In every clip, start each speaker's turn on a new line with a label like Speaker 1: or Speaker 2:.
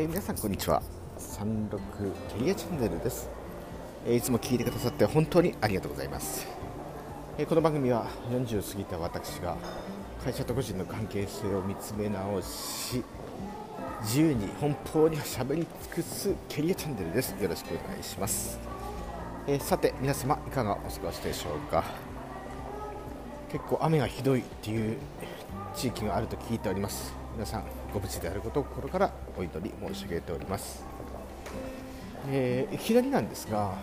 Speaker 1: えー皆さんこんにちは。36キャリアチャンネルです、えーいつも聞いてくださって本当にありがとうございます、えーこの番組は40過ぎた私が会社と個人の関係性を見つめ直し自由に奔放にしゃべり尽くすキャリアチャンネルです。よろしくお願いします、えーさて皆様いかがお過ごしでしょうか。結構雨がひどいっていう地域があると聞いております。皆さんご無事であることを心からお祈り申し上げております、えーいきなりなんですが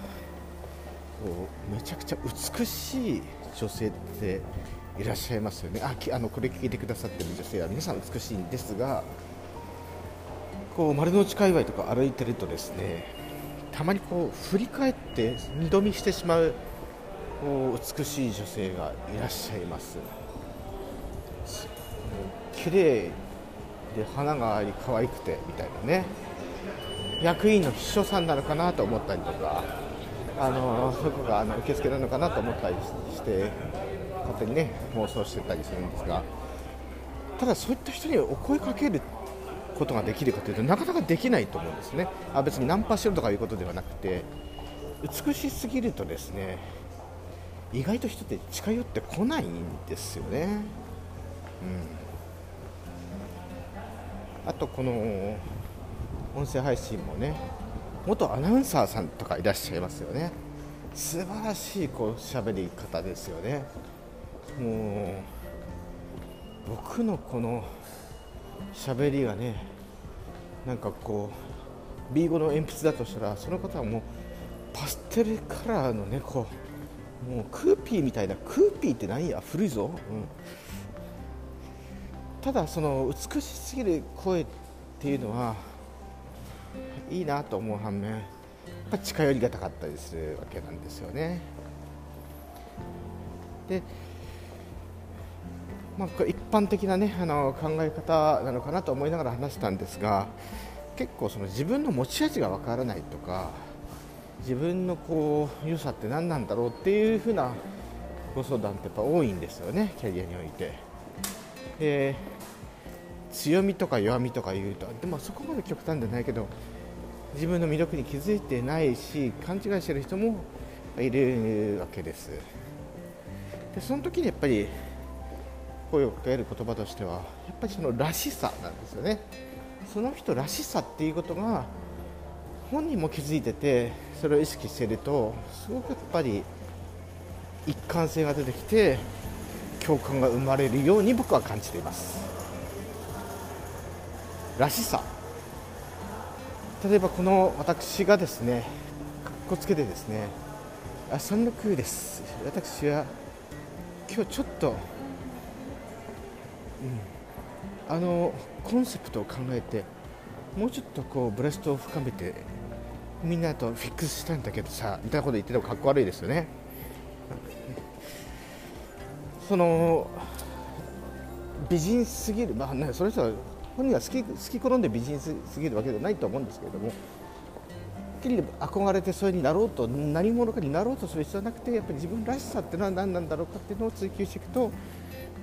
Speaker 1: こうめちゃくちゃ美しい女性っていらっしゃいますよね。ああのこれ聞いてくださってる女性は皆さん美しいんですがこう丸の内界隈とか歩いてるとですねたまにこう振り返って二度見してしまうこう美しい女性がいらっしゃいます。綺麗で花があり可愛くてみたいなね。役員の秘書さんなのかなと思ったりとかあのそこがあの受付なのかなと思ったりして勝手にね妄想してたりするんですが。ただそういった人にお声かけることができるかというとなかなかできないと思うんですね。あ別にナンパしろとかいうことではなくて美しすぎるとですね意外と人って近寄ってこないんですよね、うん、あとこの音声配信もね元アナウンサーさんとかいらっしゃいますよね。素晴らしいこう喋り方ですよね。もう僕のこの喋りがねなんかこう B5 の鉛筆だとしたらその方はもうパステルカラーのねこうもうクーピーみたいなクーピーって何や古いぞ、うん、ただその美しすぎる声っていうのはいいなと思う反面やっぱ近寄りがたかったりするわけなんですよねでまあ、一般的な、ね、あの考え方なのかなと思いながら話したんですが結構その自分の持ち味がわからないとか自分のこう良さって何なんだろうっていうふうなご相談ってやっぱ多いんですよねキャリアにおいて。で強みとか弱みとか言うとでもそこまで極端じゃないけど自分の魅力に気づいてないし勘違いしてる人もいるわけです。でその時にやっぱり声をかける言葉としてはやっぱりそのらしさなんですよねその人らしさっていうことが本人も気づいててそれを意識してるとすごくやっぱり一貫性が出てきて共感が生まれるように僕は感じていますらしさ。例えばこの私がですねかっこつけてですねあそんな空です。私は今日ちょっとうんあのコンセプトを考えてもうちょっとこうブレストを深めてみんなとフィックスしたんだけどさみたいなこと言っててもかっこ悪いですよね。その美人すぎる。まあねそれ人は本人は好き好き好んで美人すぎるわけではないと思うんですけれどもはっきり憧れてそれになろうと何者かになろうとする必要はなくてやっぱり自分らしさってのは何なんだろうかっていうのを追求していくと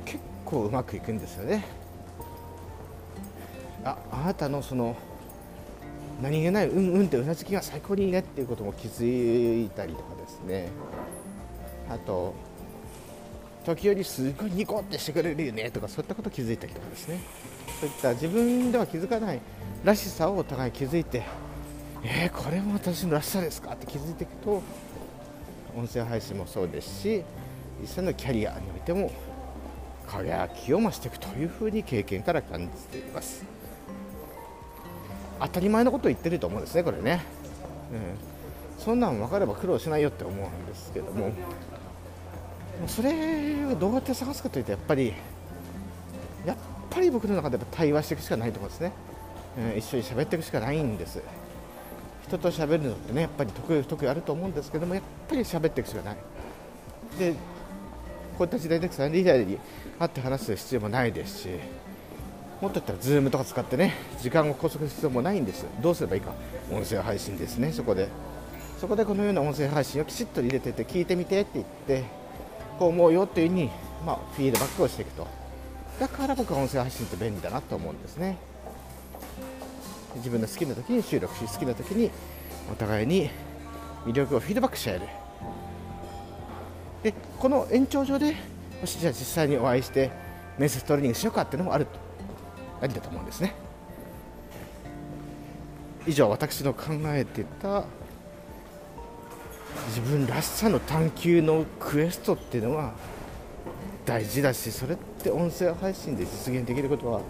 Speaker 1: 結構うまくいくんですよね。ああなたのその何気ないうんうんってうなずきが最高にいいねっていうことも気づいたりとかですね。あと時折すごいニコってしてくれるよねとかそういったこと気づいたりとかですね。そういった自分では気づかないらしさをお互い気づいてえー、これも私のらしさですか？って気づいていくと音声配信もそうですし実際のキャリアにおいても輝きを増していくというふうに経験から感じています。当たり前のことを言ってると思うんですねこれね、うん、そんなん分かれば苦労しないよって思うんですけども。それをどうやって探すかというとやっぱりやっぱり僕の中でやっぱ対話していくしかないと思うんですね、うん、一緒に喋っていくしかないんです。人と喋るのってねやっぱり得意不得意あると思うんですけどもやっぱり喋っていくしかない。でこういった時代でさリアルに会って話す必要もないですしもっと言ったら Zoom とか使ってね時間を拘束する必要もないんです。どうすればいいか。音声配信ですねそこで。そこでこのような音声配信をきちっと入れてて聞いてみてって言ってこう思うよっていうふうに、まあ、フィードバックをしていくと。だから僕は音声配信って便利だなと思うんですね。自分の好きな時に収録し好きな時にお互いに魅力をフィードバックし合える。でこの延長上でもしじゃあ実際にお会いして面接トレーニングしようかっていうのもあるとありだと思うんですね。以上私の考えてた自分らしさの探求のクエストっていうのは大事だしそれって音声配信で実現できることは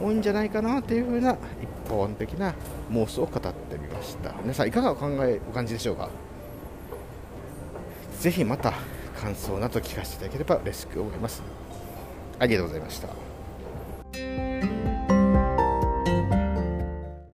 Speaker 1: 多いんじゃないかなというふうな一般的な妄想を語ってみました。皆さんいかがお考えお感じでしょうか？ぜひまた感想など聞かせていただければ嬉しく思います。ありがとうございました。